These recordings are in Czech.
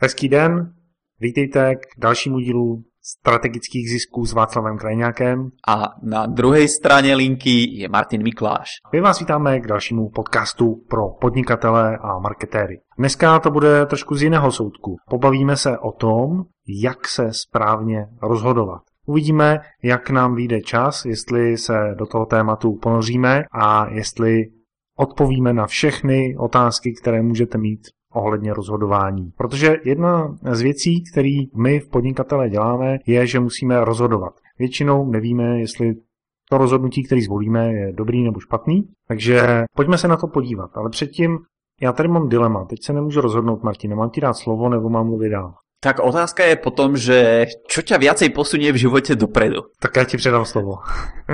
Hezký den, vítejte k dalšímu dílu strategických zisků s Václavem Krajňákem. A na druhé straně linky je Martin Mikláš. My vás vítáme k dalšímu podcastu pro podnikatele a marketéry. Dneska to bude trošku z jiného soudku. Pobavíme se o tom, jak se správně rozhodovat. Uvidíme, jak nám vyjde čas, jestli se do toho tématu ponoříme a jestli odpovíme na všechny otázky, které můžete mít ohledně rozhodování. Protože jedna z věcí, které my v podnikatele děláme, je, že musíme rozhodovat. Většinou nevíme, jestli to rozhodnutí, který zvolíme, je dobrý nebo špatný. Takže pojďme se na to podívat. Ale předtím já tady mám dilema. Teď se nemůžu rozhodnout, Martin. Mám ti dát slovo nebo mám mluvit dál? Tak otázka je potom, že čo ťa viacej posunie v živote dopredu? Tak já ti předám slovo.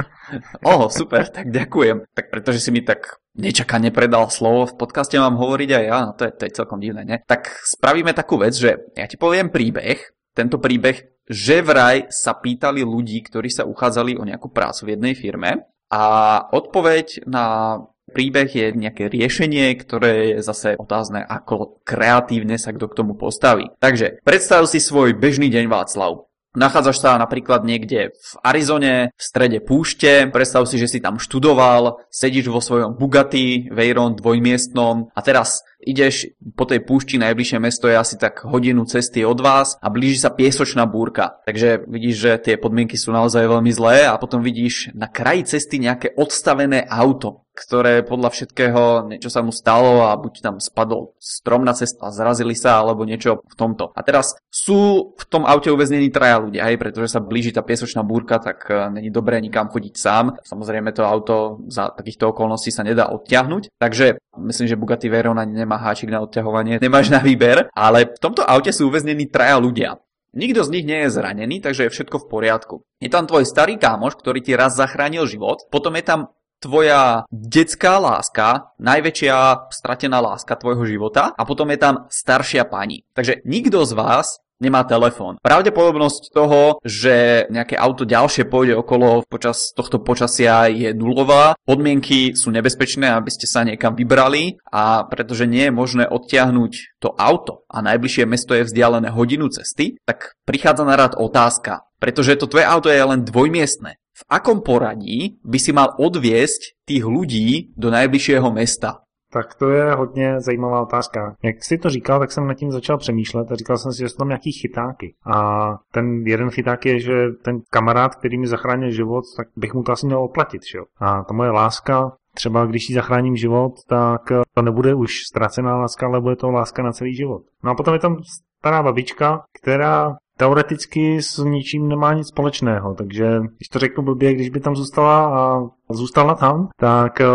Oho, super, tak ďakujem. Tak pretože si mi tak nečakane predal slovo, v podcaste mám hovoriť aj ja, no to je, to je celkom divné, ne? Tak spravíme takú vec, že ja ti poviem príbeh, tento príbeh, že vraj sa pýtali ľudí, ktorí sa uchádzali o nejakú prácu v jednej firme a odpoveď na príbeh je nejaké riešenie, ktoré je zase otázne, ako kreatívne sa kto k tomu postaví. Takže predstav si svoj bežný deň Václav. Nachádzaš sa napríklad niekde v Arizone, v strede púšte, predstav si, že si tam študoval, sedíš vo svojom Bugatti Veyron dvojmiestnom a teraz ideš po tej púšti, najbližšie mesto je asi tak hodinu cesty od vás a blíži sa piesočná búrka. Takže vidíš, že tie podmienky sú naozaj veľmi zlé a potom vidíš na kraji cesty nejaké odstavené auto ktoré podľa všetkého niečo sa mu stalo a buď tam spadol strom na cestu a zrazili sa, alebo niečo v tomto. A teraz sú v tom aute uväznení traja ľudia, aj pretože sa blíži tá piesočná búrka, tak e, není dobré nikam chodiť sám. Samozrejme to auto za takýchto okolností sa nedá odťahnuť, takže myslím, že Bugatti Veyron ani nemá háčik na odťahovanie, nemáš na výber, ale v tomto aute sú uväznení traja ľudia. Nikto z nich nie je zranený, takže je všetko v poriadku. Je tam tvoj starý kámoš, ktorý ti raz zachránil život, potom je tam tvoja detská láska, najväčšia stratená láska tvojho života a potom je tam staršia pani. Takže nikto z vás nemá telefón. Pravdepodobnosť toho, že nejaké auto ďalšie pôjde okolo počas tohto počasia je nulová. Podmienky sú nebezpečné, aby ste sa niekam vybrali a pretože nie je možné odtiahnuť to auto a najbližšie mesto je vzdialené hodinu cesty, tak prichádza na rad otázka. Pretože to tvoje auto je len dvojmiestne v akom poradí by si mal odviesť tých ľudí do najbližšieho mesta? Tak to je hodně zajímavá otázka. Jak jsi to říkal, tak jsem nad tím začal přemýšlet a říkal jsem si, že jsou tam nějaký chytáky. A ten jeden chyták je, že ten kamarád, který mi zachránil život, tak bych mu to asi měl oplatit. Že? A ta moje láska, třeba když si zachráním život, tak to nebude už ztracená láska, ale bude to láska na celý život. No a potom je tam stará babička, která teoreticky s ničím nemá nic společného, takže když to řeknu blbě, když by tam zůstala a zůstala tam, tak eh,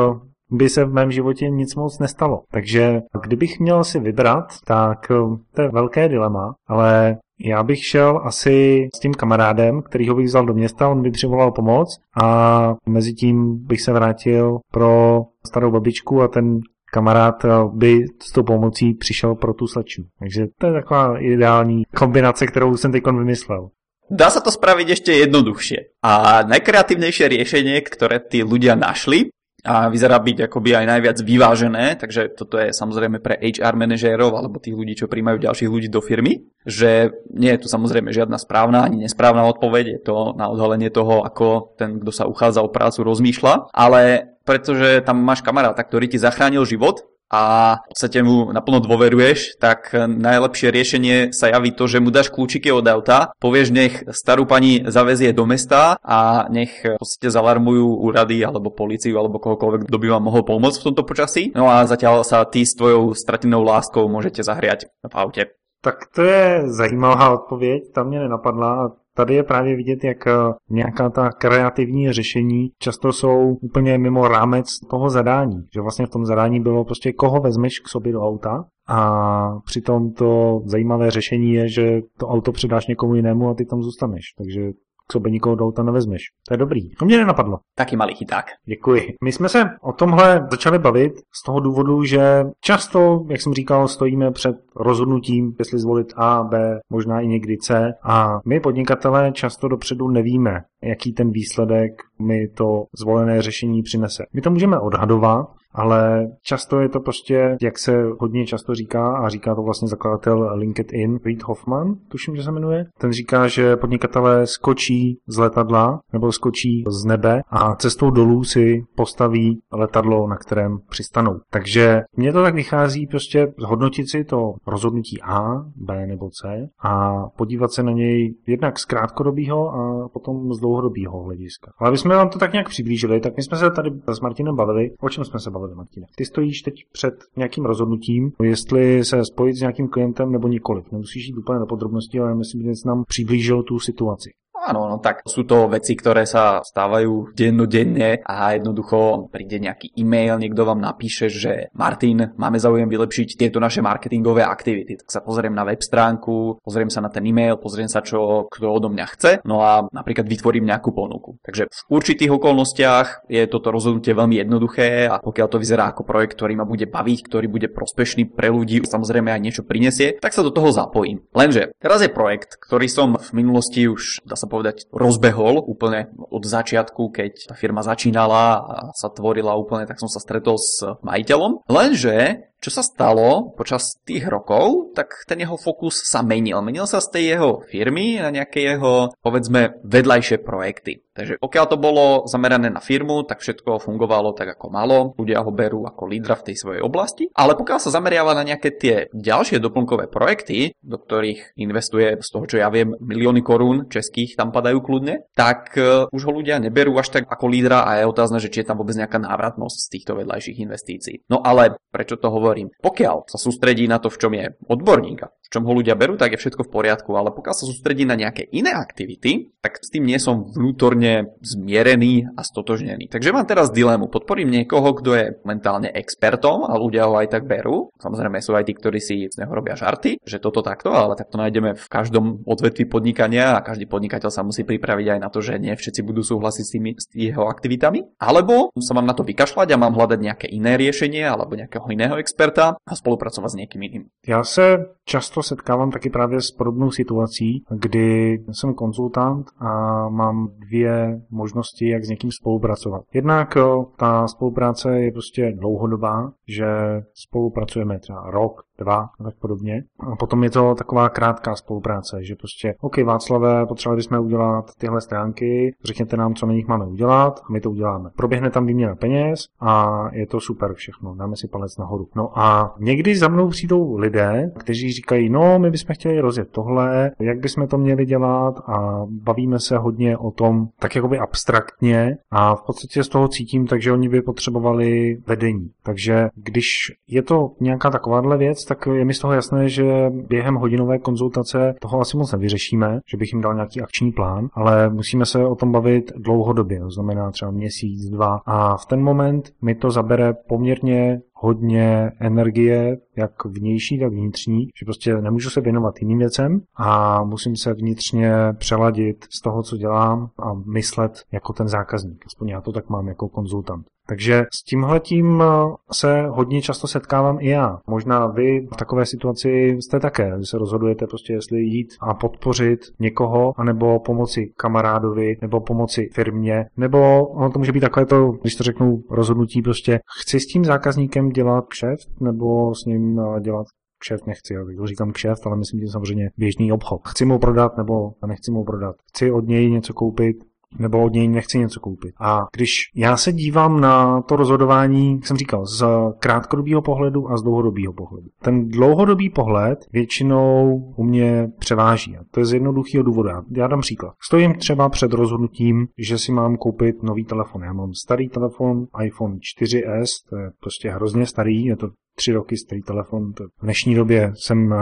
by se v mém životě nic moc nestalo. Takže kdybych měl si vybrat, tak eh, to je velké dilema, ale já bych šel asi s tím kamarádem, který ho bych vzal do města, on by přivolal pomoc a mezi tím bych se vrátil pro starou babičku a ten kamarád eh, by s tou pomocí přišel pro tu slečnu. Takže to je taková ideální kombinace, kterou jsem teď vymyslel. Dá sa to spraviť ešte jednoduchšie. A najkreatívnejšie riešenie, ktoré tí ľudia našli, a vyzerá byť akoby aj najviac vyvážené, takže toto je samozrejme pre HR manažérov alebo tých ľudí, čo príjmajú ďalších ľudí do firmy, že nie je tu samozrejme žiadna správna ani nesprávna odpoveď, je to na odhalenie toho, ako ten, kto sa uchádza o prácu, rozmýšľa, ale pretože tam máš kamaráta, ktorý ti zachránil život a v podstate mu naplno dôveruješ, tak najlepšie riešenie sa javí to, že mu dáš kľúčiky od auta, povieš nech starú pani zavezie do mesta a nech v podstate zalarmujú úrady alebo policiu alebo kohokoľvek, kto by vám mohol pomôcť v tomto počasí. No a zatiaľ sa ty s tvojou stratenou láskou môžete zahriať v aute. Tak to je zajímavá odpověď, ta mě nenapadla Tady je právě vidět, jak eh, nějaká ta kreativní řešení často jsou úplně mimo rámec toho zadání. Že vlastně v tom zadání bylo prostě koho vezmeš k sobě do auta a přitom to zajímavé řešení je, že to auto předáš někomu jinému a ty tam zůstaneš. Takže k sobě nikoho do auta nevezmeš. To je dobrý. To mě nenapadlo. Taky malý chyták. Děkuji. My jsme se o tomhle začali bavit z toho důvodu, že často, jak jsem říkal, stojíme před rozhodnutím, jestli zvolit A, B, možná i někdy C. A my podnikatelé často dopředu nevíme, jaký ten výsledek mi to zvolené řešení přinese. My to můžeme odhadovat, ale často je to prostě, jak se hodně často říká, a říká to vlastně zakladatel LinkedIn, Reid Hoffman, tuším, že se jmenuje. Ten říká, že podnikatelé skočí z letadla nebo skočí z nebe a cestou dolů si postaví letadlo, na kterém přistanou. Takže mně to tak vychází prostě zhodnotit si to rozhodnutí A, B nebo C a podívat se na něj jednak z krátkodobého a potom z dlouhodobého hlediska. Ale jsme vám to tak nějak přiblížili, tak my jsme se tady s Martinem bavili. O čem jsme se bavili, Martine? Ty stojíš teď před nějakým rozhodnutím, jestli se spojit s nějakým klientem nebo nikoliv. Nemusíš jít úplně do podrobností, ale myslím, že jsi nám přiblížil tu situaci. Áno, no tak sú to veci, ktoré sa stávajú dennodenne a jednoducho príde nejaký e-mail, niekto vám napíše, že Martin, máme záujem vylepšiť tieto naše marketingové aktivity. Tak sa pozriem na web stránku, pozriem sa na ten e-mail, pozriem sa, čo kto odo mňa chce, no a napríklad vytvorím nejakú ponuku. Takže v určitých okolnostiach je toto rozhodnutie veľmi jednoduché a pokiaľ to vyzerá ako projekt, ktorý ma bude baviť, ktorý bude prospešný pre ľudí, samozrejme aj niečo prinesie, tak sa do toho zapojím. Lenže teraz je projekt, ktorý som v minulosti už, dá sa povedať, rozbehol úplne od začiatku, keď tá firma začínala a sa tvorila úplne, tak som sa stretol s majiteľom. Lenže čo sa stalo počas tých rokov, tak ten jeho fokus sa menil. Menil sa z tej jeho firmy na nejaké jeho, povedzme, vedľajšie projekty. Takže pokiaľ to bolo zamerané na firmu, tak všetko fungovalo tak ako malo, ľudia ho berú ako lídra v tej svojej oblasti, ale pokiaľ sa zameriava na nejaké tie ďalšie doplnkové projekty, do ktorých investuje z toho, čo ja viem, milióny korún českých tam padajú kľudne, tak uh, už ho ľudia neberú až tak ako lídra a je otázne, že či je tam vôbec nejaká návratnosť z týchto vedľajších investícií. No ale prečo to hovorím? Pokiaľ sa sústredí na to, v čom je odborník v čom ho ľudia berú, tak je všetko v poriadku, ale pokiaľ sa sústredí na nejaké iné aktivity, tak s tým nie som vnútorne zmierený a stotožnený. Takže mám teraz dilemu. Podporím niekoho, kto je mentálne expertom a ľudia ho aj tak berú. Samozrejme sú aj tí, ktorí si z neho robia žarty, že toto takto, ale tak to nájdeme v každom odvetví podnikania a každý podnikateľ sa musí pripraviť aj na to, že nie všetci budú súhlasiť s tými s jeho aktivitami. Alebo sa mám na to vykašľať a mám hľadať nejaké iné riešenie alebo nejakého iného experta a spolupracovať s niekým iným. Ja sa často často setkávám taky právě s podobnou situací, kdy jsem konzultant a mám dvě možnosti, jak s někým spolupracovat. Jednak ta spolupráce je prostě dlouhodobá, že spolupracujeme třeba rok, dva a tak podobně. A potom je to taková krátká spolupráce, že prostě, OK, Václavé, potřebovali bychom udělat tyhle stránky, řekněte nám, co na nich máme udělat a my to uděláme. Proběhne tam výměna peněz a je to super všechno, dáme si palec nahoru. No a někdy za mnou přijdou lidé, kteří říkají, no, my bychom chtěli rozjet tohle, jak bychom to měli dělat a bavíme se hodně o tom tak jakoby abstraktně a v podstatě z toho cítím, takže oni by potřebovali vedení. Takže když je to nějaká takováhle věc, tak je mi z toho jasné, že během hodinové konzultace toho asi moc nevyřešíme, že bych jim dal nějaký akční plán, ale musíme se o tom bavit dlouhodobě, to znamená třeba měsíc, dva. A v ten moment mi to zabere poměrně hodně energie, jak vnější, tak vnitřní, že prostě nemůžu se věnovat jiným věcem a musím se vnitřně přeladit z toho, co dělám a myslet jako ten zákazník. Aspoň já to tak mám jako konzultant. Takže s tímhletím eh, se hodně často setkávám i já. Možná vy v takové situaci jste také. Vy se rozhodujete prostě, jestli jít a podpořit někoho, anebo pomoci kamarádovi, nebo pomoci firmě, nebo ono to může být takové to, když to řeknu, rozhodnutí prostě, chci s tím zákazníkem dělat kšeft, nebo s ním eh, dělat kšeft nechci, já to říkám kšeft, ale myslím tím samozřejmě běžný obchod. Chci mu prodat nebo nechci mu prodat. Chci od něj něco koupit nebo od něj nechci něco koupit. A když já se dívám na to rozhodování, jak jsem říkal, z krátkodobého pohledu a z dlouhodobého pohledu. Ten dlouhodobý pohled většinou u mě převáží. A to je z jednoduchého důvodu. Já dám příklad. Stojím třeba před rozhodnutím, že si mám koupit nový telefon. Já mám starý telefon, iPhone 4S, to je prostě hrozně starý, je to tři roky starý telefon. V dnešní době jsem eh,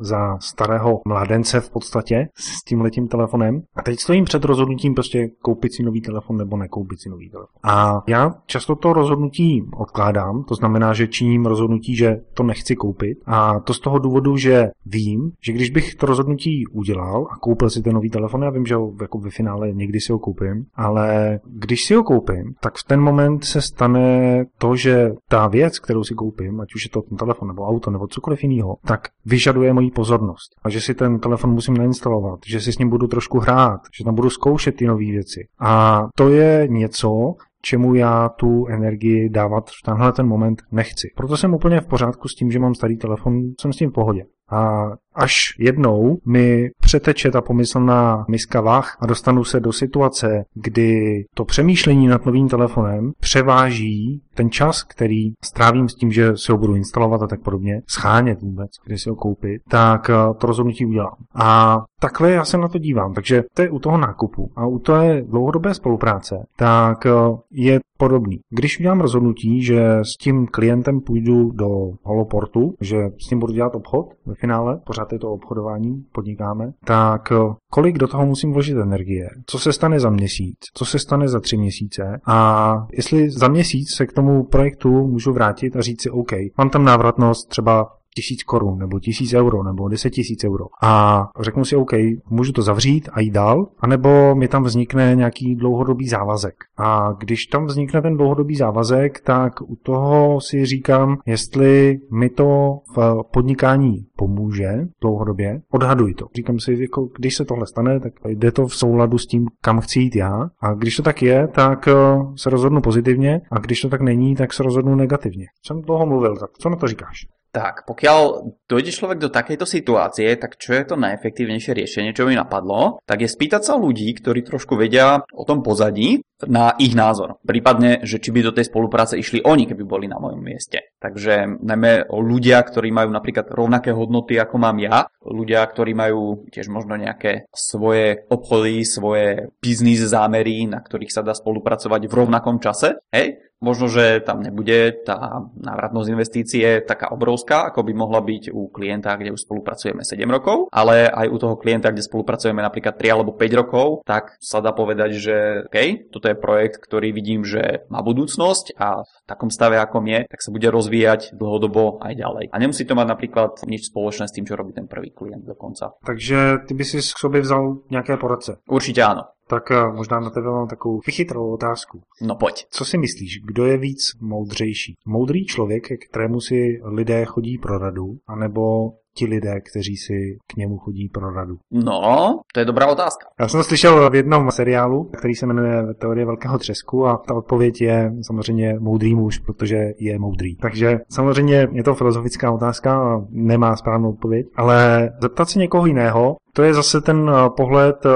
za starého mladence v podstatě s tím letím telefonem. A teď stojím před rozhodnutím prostě koupit si nový telefon nebo nekoupit si nový telefon. A já často to rozhodnutí odkládám, to znamená, že činím rozhodnutí, že to nechci koupit. A to z toho důvodu, že vím, že když bych to rozhodnutí udělal a koupil si ten nový telefon, já vím, že ho jako ve finále někdy si ho koupím, ale když si ho koupím, tak v ten moment se stane to, že ta věc, kterou si koupím, ať už je to ten telefon nebo auto nebo cokoliv jiného, tak vyžaduje moji pozornost. A že si ten telefon musím nainstalovat, že si s ním budu trošku hrát, že tam budu zkoušet ty nové věci. A to je něco, čemu já tu energii dávat v tenhle ten moment nechci. Proto jsem úplně v pořádku s tím, že mám starý telefon, jsem s tím v pohodě. A až jednou mi přeteče ta pomyslná miska vach a dostanu se do situace, kdy to přemýšlení nad novým telefonem převáží ten čas, který strávím s tím, že si ho budu instalovat a tak podobně, schánět vůbec, kdy si ho koupit, tak eh, to rozhodnutí udělám. A takhle já se na to dívám. Takže to je u toho nákupu. A u té dlouhodobé spolupráce, tak eh, je podobný. Když udělám rozhodnutí, že s tím klientem půjdu do holoportu, že s tím budu dělat obchod ve finále, pořád je to obchodování, podnikáme, tak eh, kolik do toho musím vložit energie, co se stane za měsíc, co se stane za tři měsíce? A jestli za měsíc se k tomu projektu můžu vrátit a říct si OK, mám tam návratnost třeba tisíc korun, nebo tisíc euro, nebo deset tisíc euro. A řeknu si, OK, můžu to zavřít a jít dál, anebo mi tam vznikne nějaký dlouhodobý závazek. A když tam vznikne ten dlouhodobý závazek, tak u toho si říkám, jestli mi to v podnikání pomůže dlouhodobě, odhaduj to. Říkám si, jako, když se tohle stane, tak jde to v souladu s tím, kam chci jít já. A když to tak je, tak eh, se rozhodnu pozitivně a když to tak není, tak se rozhodnu negativně. Jsem dlouho mluvil, tak co na to říkáš? Tak, pokiaľ dojde človek do takejto situácie, tak čo je to najefektívnejšie riešenie, čo mi napadlo, tak je spýtať sa ľudí, ktorí trošku vedia o tom pozadí, na ich názor. Prípadne, že či by do tej spolupráce išli oni, keby boli na mojom mieste. Takže najmä ľudia, ktorí majú napríklad rovnaké hodnoty, ako mám ja, ľudia, ktorí majú tiež možno nejaké svoje obchody, svoje biznis zámery, na ktorých sa dá spolupracovať v rovnakom čase, hej, Možno, že tam nebude tá návratnosť investície taká obrovská, ako by mohla byť u klienta, kde už spolupracujeme 7 rokov, ale aj u toho klienta, kde spolupracujeme napríklad 3 alebo 5 rokov, tak sa dá povedať, že OK, toto je projekt, ktorý vidím, že má budúcnosť a v takom stave, ako je, tak sa bude rozvíjať dlhodobo aj ďalej. A nemusí to mať napríklad nič spoločné s tým, čo robí ten prvý klient dokonca. Takže ty by si k sobě vzal nějaké poradce? Určite áno. Tak eh, možná na tebe mám takovou vychytrou otázku. No pojď. Co si myslíš, kdo je víc moudřejší? Moudrý člověk, kterému si lidé chodí pro radu, anebo ti lidé, kteří si k němu chodí pro radu? No, to je dobrá otázka. Já jsem to slyšel v jednom seriálu, který se jmenuje Teorie velkého třesku a ta odpověď je samozřejmě moudrý muž, protože je moudrý. Takže samozřejmě je to filozofická otázka a nemá správnou odpověď, ale zeptat se někoho jiného, to je zase ten eh, pohled eh,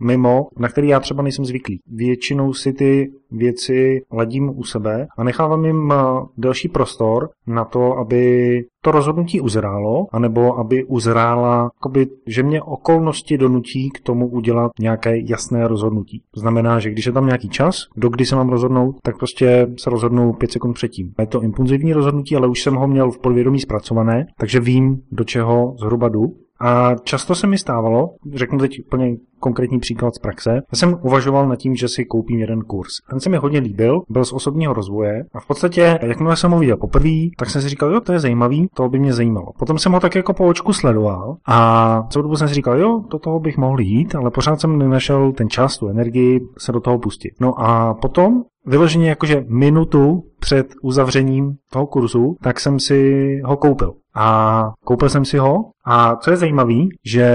mimo, na který já třeba nejsem zvyklý. Většinou si ty věci ladím u sebe a nechávám jim eh, delší prostor na to, aby to rozhodnutí uzrálo, anebo aby uzrála, jakoby, že mě okolnosti donutí k tomu udělat nějaké jasné rozhodnutí. To znamená, že když je tam nějaký čas, do kdy se mám rozhodnout, tak prostě se rozhodnu pět sekund předtím. Je to impulzivní rozhodnutí, ale už jsem ho měl v podvědomí zpracované, takže vím, do čeho zhruba jdu a často se mi stávalo, řeknu teď úplně konkrétní příklad z praxe, já jsem uvažoval nad tím, že si koupím jeden kurz. Ten se mi hodně líbil, byl z osobního rozvoje a v podstatě, jakmile jsem ho viděl poprvé, tak jsem si říkal, jo, to je zajímavý, to by mě zajímalo. Potom jsem ho tak jako po očku sledoval a celou dobu jsem si říkal, jo, do toho bych mohl jít, ale pořád jsem nenašel ten čas, tu energii se do toho pustit. No a potom vyloženě jakože minutu před uzavřením toho kurzu, tak jsem si ho koupil. A koupil jsem si ho a co je zajímavé, že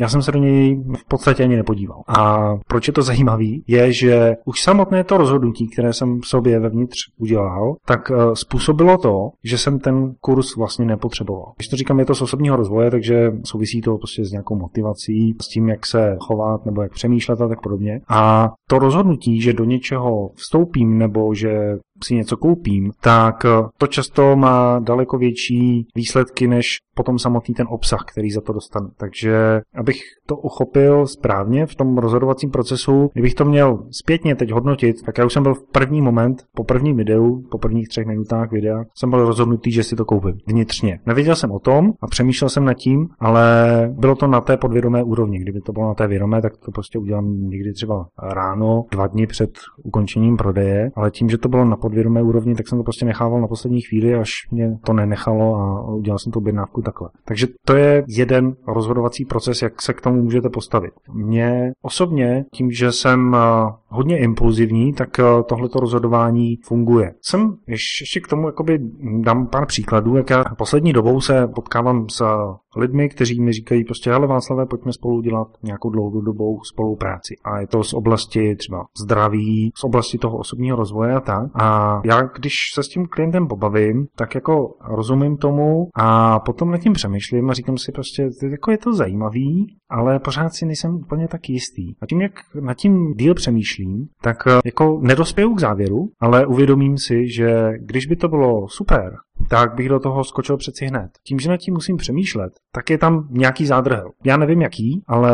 já jsem se do něj v podstatě ani nepodíval. A proč je to zajímavé, je, že už samotné to rozhodnutí, které jsem v sobě vevnitř udělal, tak eh, způsobilo to, že jsem ten kurz vlastně nepotřeboval. Když to říkám, je to z osobního rozvoje, takže souvisí to prostě s nějakou motivací, s tím, jak se chovat nebo jak přemýšlet a tak podobně. A to rozhodnutí, že do něčeho vstoupím nebo že si něco koupím, tak eh, to často má daleko větší výsledky než potom samotný ten obsah, který za to dostanu. Takže abych to uchopil správně v tom rozhodovacím procesu, kdybych to měl zpětně teď hodnotit, tak já už jsem byl v první moment, po prvním videu, po prvních třech minutách videa, jsem byl rozhodnutý, že si to koupím vnitřně. Nevěděl jsem o tom a přemýšlel jsem nad tím, ale bylo to na té podvědomé úrovni. Kdyby to bylo na té vědomé, tak to prostě udělám někdy třeba ráno, dva dny před ukončením prodeje, ale tím, že to bylo na podvědomé úrovni, tak jsem to prostě nechával na poslední chvíli, až mě to nenechalo a udělal jsem tu objednávku takhle. Takže to je jeden rozhodovací proces, jak se k tomu můžete postavit. Mě osobně, tím, že jsem hodně impulzivní, tak tohleto rozhodování funguje. Jsem ještě k tomu jakoby dám pár příkladů, jak já poslední dobou se potkávám s lidmi, kteří mi říkají prostě, hele Václavé, pojďme spolu dělat nějakou dlouhodobou spolupráci. A je to z oblasti třeba zdraví, z oblasti toho osobního rozvoje a tak. A já, když se s tím klientem pobavím, tak jako rozumím tomu a potom nad tím přemýšlím a říkám si prostě, jako je to zajímavý, ale pořád si nejsem úplně tak jistý. A tím, jak nad tím díl přemýšlím, tak jako nedospěju k závěru, ale uvědomím si, že když by to bylo super, tak bych do toho skočil přeci hned. Tím, že nad tím musím přemýšlet, tak je tam nějaký zádrhel. Já nevím jaký, ale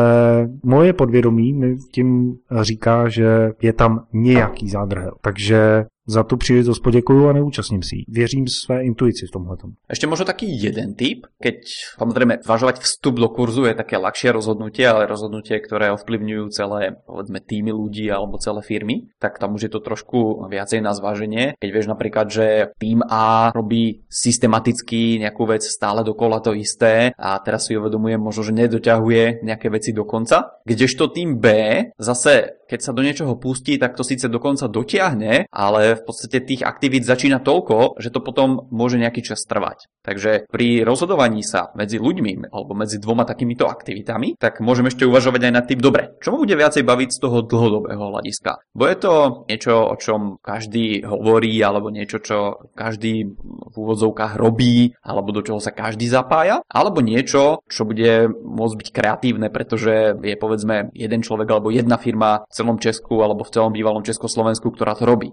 moje podvědomí mi tím říká, že je tam nějaký zádrhel. Takže za tu příležitost poděkuju a neúčastním si Věřím své intuici v tomhle. Ešte možno taký jeden tip, keď samozrejme zvažovať vstup do kurzu je také ľahšie rozhodnutie, ale rozhodnutie, ktoré ovplyvňujú celé povedzme týmy ľudí alebo celé firmy, tak tam už je to trošku viacej na zváženie. Keď vieš napríklad, že tým A robí systematicky nejakú vec stále dokola to isté a teraz si uvedomuje možno, že nedoťahuje nejaké veci do konca, kdežto tým B zase keď sa do niečoho pustí, tak to síce dokonca dotiahne, ale v podstate tých aktivít začína toľko, že to potom môže nejaký čas trvať. Takže pri rozhodovaní sa medzi ľuďmi alebo medzi dvoma takýmito aktivitami, tak môžeme ešte uvažovať aj nad tým, dobre, čo bude viacej baviť z toho dlhodobého hľadiska. Bo je to niečo, o čom každý hovorí, alebo niečo, čo každý v úvodzovkách robí, alebo do čoho sa každý zapája, alebo niečo, čo bude môcť byť kreatívne, pretože je povedzme jeden človek alebo jedna firma celom Česku alebo v celom bývalom Československu, ktorá to robí.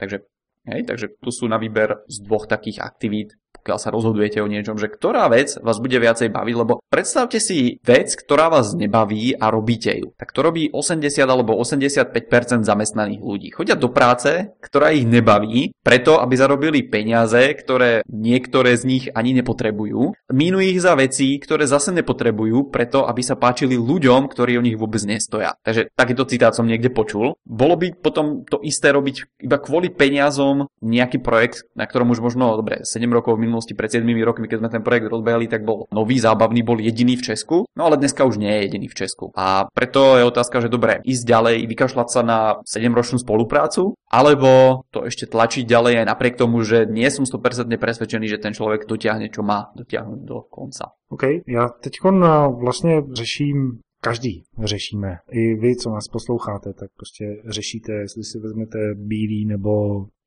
Takže, hej, takže tu sú na výber z dvoch takých aktivít pokiaľ sa rozhodujete o niečom, že ktorá vec vás bude viacej baviť, lebo predstavte si vec, ktorá vás nebaví a robíte ju. Tak to robí 80 alebo 85% zamestnaných ľudí. Chodia do práce, ktorá ich nebaví, preto aby zarobili peniaze, ktoré niektoré z nich ani nepotrebujú. Mínujú ich za veci, ktoré zase nepotrebujú, preto aby sa páčili ľuďom, ktorí o nich vôbec nestoja. Takže takýto citát som niekde počul. Bolo by potom to isté robiť iba kvôli peniazom nejaký projekt, na ktorom už možno, dobre, 7 rokov minulosti pred 7 rokmi, keď sme ten projekt rozbehali, tak bol nový, zábavný, bol jediný v Česku, no ale dneska už nie je jediný v Česku. A preto je otázka, že dobre, ísť ďalej, vykašľať sa na 7-ročnú spoluprácu, alebo to ešte tlačiť ďalej aj napriek tomu, že nie som 100% presvedčený, že ten človek dotiahne, čo má dotiahnuť do konca. OK, já teď vlastně řeším každý řešíme. I vy, co nás posloucháte, tak prostě řešíte, jestli si vezmete bílý nebo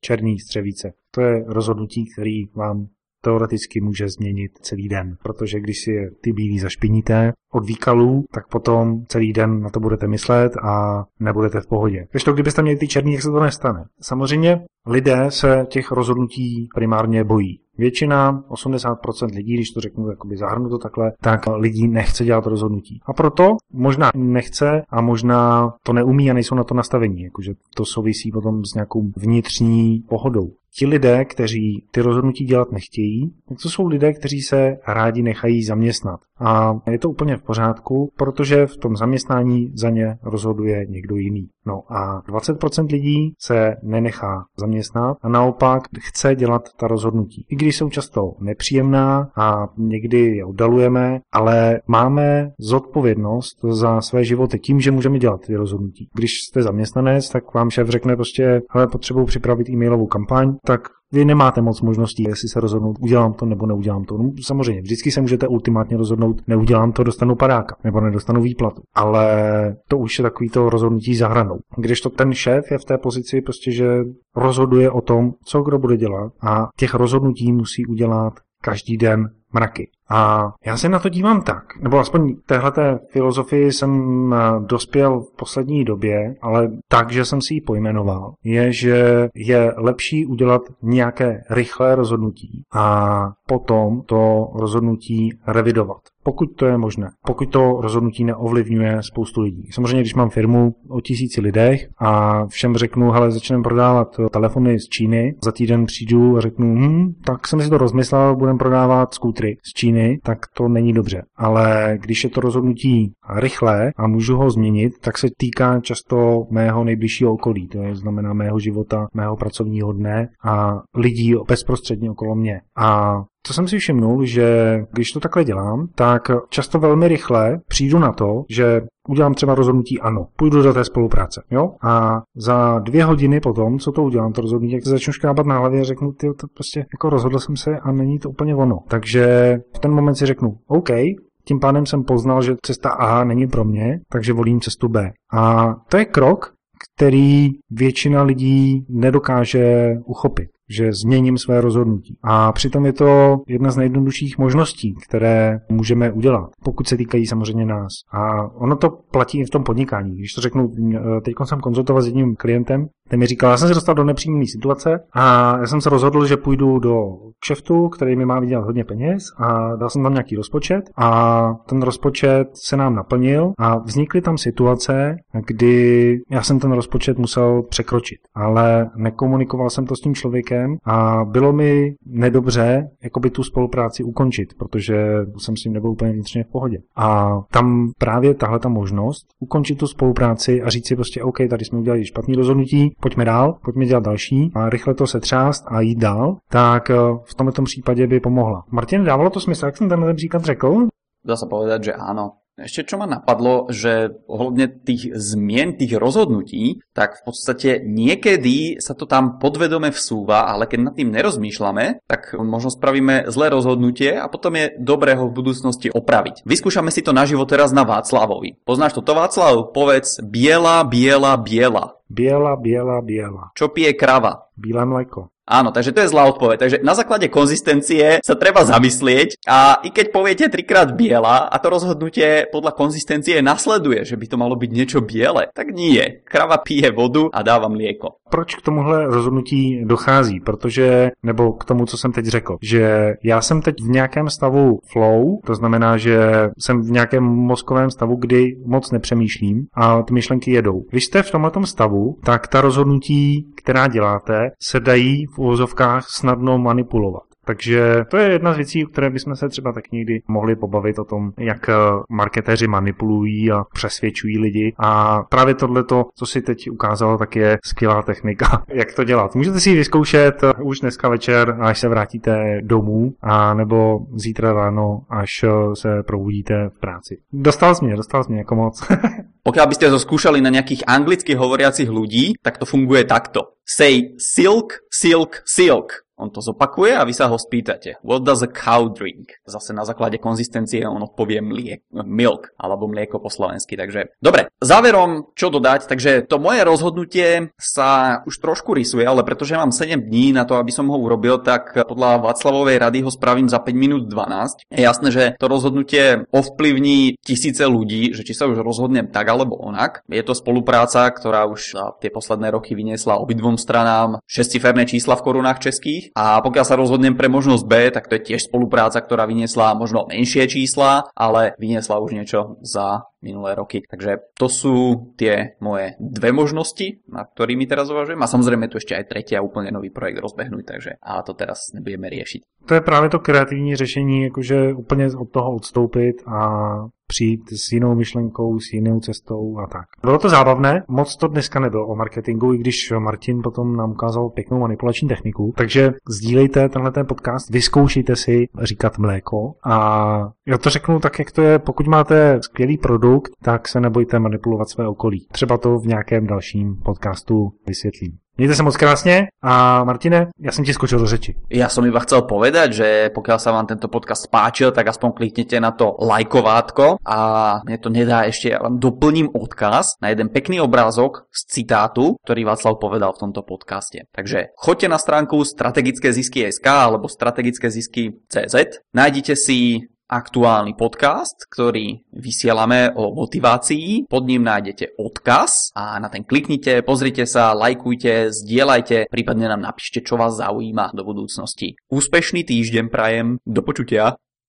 černý střevíce. To je rozhodnutí, který vám teoreticky může změnit celý den, protože když si ty bílí zašpiníte od výkalů, tak potom celý den na to budete myslet a nebudete v pohodě. Když to, kdybyste měli ty černý, jak se to nestane. Samozřejmě lidé se těch rozhodnutí primárně bojí. Většina, 80% lidí, když to řeknu jakoby zahrnu to takhle, tak lidí nechce dělat rozhodnutí. A proto možná nechce a možná to neumí a nejsou na to nastavení. Jakože to souvisí potom s nějakou vnitřní pohodou. Ti lidé, kteří ty rozhodnutí dělat nechtějí, tak to jsou lidé, kteří se rádi nechají zaměstnat. A je to úplně v pořádku, protože v tom zaměstnání za ně rozhoduje někdo jiný. No a 20% lidí se nenechá zaměstnat a naopak chce dělat ta rozhodnutí. I když jsou často nepříjemná a někdy je oddalujeme, ale máme zodpovědnost za své životy tím, že můžeme dělat ty rozhodnutí. Když jste zaměstnanec, tak vám šéf řekne prostě, hele, potřebuji připravit e-mailovou kampaň, tak vy nemáte moc možností, jestli se rozhodnout, udělám to nebo neudělám to. No, samozřejmě, vždycky se můžete ultimátně rozhodnout, neudělám to, dostanu padáka nebo nedostanu výplatu. Ale to už je takový to rozhodnutí za hranou. Když to ten šéf je v té pozici prostě, že rozhoduje o tom, co kdo bude dělat a těch rozhodnutí musí udělat každý den mraky. A já se na to dívám tak, nebo aspoň téhleté filozofii jsem eh, dospěl v poslední době, ale tak, že jsem si ji pojmenoval, je, že je lepší udělat nějaké rychlé rozhodnutí a potom to rozhodnutí revidovat pokud to je možné, pokud to rozhodnutí neovlivňuje spoustu lidí. Samozřejmě, když mám firmu o tisíci lidech a všem řeknu, hele, začneme prodávat telefony z Číny, za týden přijdu a řeknu, hm, tak jsem si to rozmyslel, budeme prodávat skútry z Číny hodiny, tak to není dobře. Ale když je to rozhodnutí rychlé a můžu ho změnit, tak se týká často mého nejbližšího okolí, to je znamená mého života, mého pracovního dne a lidí bezprostředně okolo mě. A to jsem si všimnul, že když to takhle dělám, tak často velmi rychle přijdu na to, že udělám třeba rozhodnutí ano, půjdu do té spolupráce. Jo? A za dvě hodiny potom, co to udělám, to rozhodnutí, jak se začnu škrábat na hlavě a řeknu, ty, to prostě jako rozhodl jsem se a není to úplně ono. Takže v ten moment si řeknu, OK, tím pádem jsem poznal, že cesta A není pro mě, takže volím cestu B. A to je krok, který většina lidí nedokáže uchopit že změním své rozhodnutí. A přitom je to jedna z nejjednodušších možností, které můžeme udělat, pokud se týkají samozřejmě nás. A ono to platí i v tom podnikání. Když to řeknu, teď jsem konzultoval s jedním klientem, ten mi říkal, já jsem se dostal do nepříjemné situace a já jsem se rozhodl, že půjdu do kšeftu, který mi má vydělat hodně peněz a dal jsem tam nějaký rozpočet a ten rozpočet se nám naplnil a vznikly tam situace, kdy já jsem ten rozpočet musel překročit, ale nekomunikoval jsem to s tím člověkem a bylo mi nedobře jakoby tu spolupráci ukončit, protože jsem s ním nebyl úplně vnitřně v pohodě. A tam právě tahle ta možnost ukončit tu spolupráci a říct si prostě OK, tady jsme udělali špatný rozhodnutí, pojďme dál, pojďme dělat další a rychle to setřást a jít dál, tak eh, v tomto případě by pomohla. Martin, dávalo to smysl, jak jsem tenhle příklad řekl? Dá sa povedať, že áno. Ešte čo ma napadlo, že ohľadne tých zmien, tých rozhodnutí, tak v podstate niekedy sa to tam podvedome vsúva, ale keď nad tým nerozmýšľame, tak možno spravíme zlé rozhodnutie a potom je dobré ho v budúcnosti opraviť. Vyskúšame si to naživo teraz na Václavovi. Poznáš toto Václav? Povedz biela, biela, biela. Biela, biela, biela. Čo pije krava? Bílé mléko. Áno, takže to je zlá odpoveď. Takže na základe konzistencie sa treba zamyslieť a i keď poviete trikrát biela a to rozhodnutie podľa konzistencie nasleduje, že by to malo byť niečo biele, tak nie. Krava pije vodu a dáva mlieko. Proč k tomuhle rozhodnutí dochází? Protože, nebo k tomu, co jsem teď řekl, že já jsem teď v nějakém stavu flow, to znamená, že jsem v nějakém mozkovém stavu, kdy moc nepřemýšlím a ty myšlenky jedou. Když jste v tomhle stavu, tak ta rozhodnutí, která děláte, se dají v úvozovkách snadno manipulovat. Takže to je jedna z věcí, o které bychom se třeba tak někdy mohli pobavit o tom, jak eh, marketéři manipulují a přesvědčují lidi. A právě tohleto, co si teď ukázalo, tak je skvělá technika, jak to dělat. Můžete si ji vyzkoušet eh, už dneska večer, až se vrátíte domů, a nebo zítra ráno, až eh, se probudíte v práci. Dostal jsi mě, dostal jsi mě jako moc. Pokiaľ by ste to skúšali na nejakých anglicky hovoriacich ľudí, tak to funguje takto. Say silk, silk, silk. On to zopakuje a vy sa ho spýtate. What does a cow drink? Zase na základe konzistencie on odpovie mliek, milk alebo mlieko po slovensky. Takže dobre, záverom čo dodať, takže to moje rozhodnutie sa už trošku rysuje, ale pretože mám 7 dní na to, aby som ho urobil, tak podľa Václavovej rady ho spravím za 5 minút 12. Je jasné, že to rozhodnutie ovplyvní tisíce ľudí, že či sa už rozhodnem tak alebo onak. Je to spolupráca, ktorá už tie posledné roky vyniesla obidvom stranám 6 čísla v korunách českých a pokiaľ sa rozhodnem pre možnosť B, tak to je tiež spolupráca, ktorá vyniesla možno menšie čísla, ale vyniesla už niečo za minulé roky. Takže to sú tie moje dve možnosti, na ktorými teraz uvažujem. A samozrejme tu ešte aj tretia úplne nový projekt rozbehnúť, takže a to teraz nebudeme riešiť. To je právě to kreativní řešení, jakože úplně od toho odstoupit a přijít s jinou myšlenkou, s jinou cestou a tak. Bylo to zábavné, moc to dneska nebylo o marketingu, i když Martin potom nám ukázal pěknou manipulační techniku, takže sdílejte tenhle ten podcast, vyzkoušejte si říkat mléko a já to řeknu tak, jak to je, pokud máte skvělý produkt, tak se nebojte manipulovat své okolí. Třeba to v nějakém dalším podcastu vysvětlím. Mějte se moc krásně a Martine, ja som ti skočil do řeči. Ja som iba chcel povedať, že pokiaľ sa vám tento podcast páčil, tak aspoň kliknite na to lajkovátko a mne to nedá ešte, ja vám doplním odkaz na jeden pekný obrázok z citátu, ktorý Václav povedal v tomto podcaste. Takže choďte na stránku strategické zisky SK alebo strategické zisky CZ, si aktuálny podcast, ktorý vysielame o motivácii. Pod ním nájdete odkaz a na ten kliknite, pozrite sa, lajkujte, zdieľajte, prípadne nám napíšte, čo vás zaujíma do budúcnosti. Úspešný týždeň prajem, do počutia.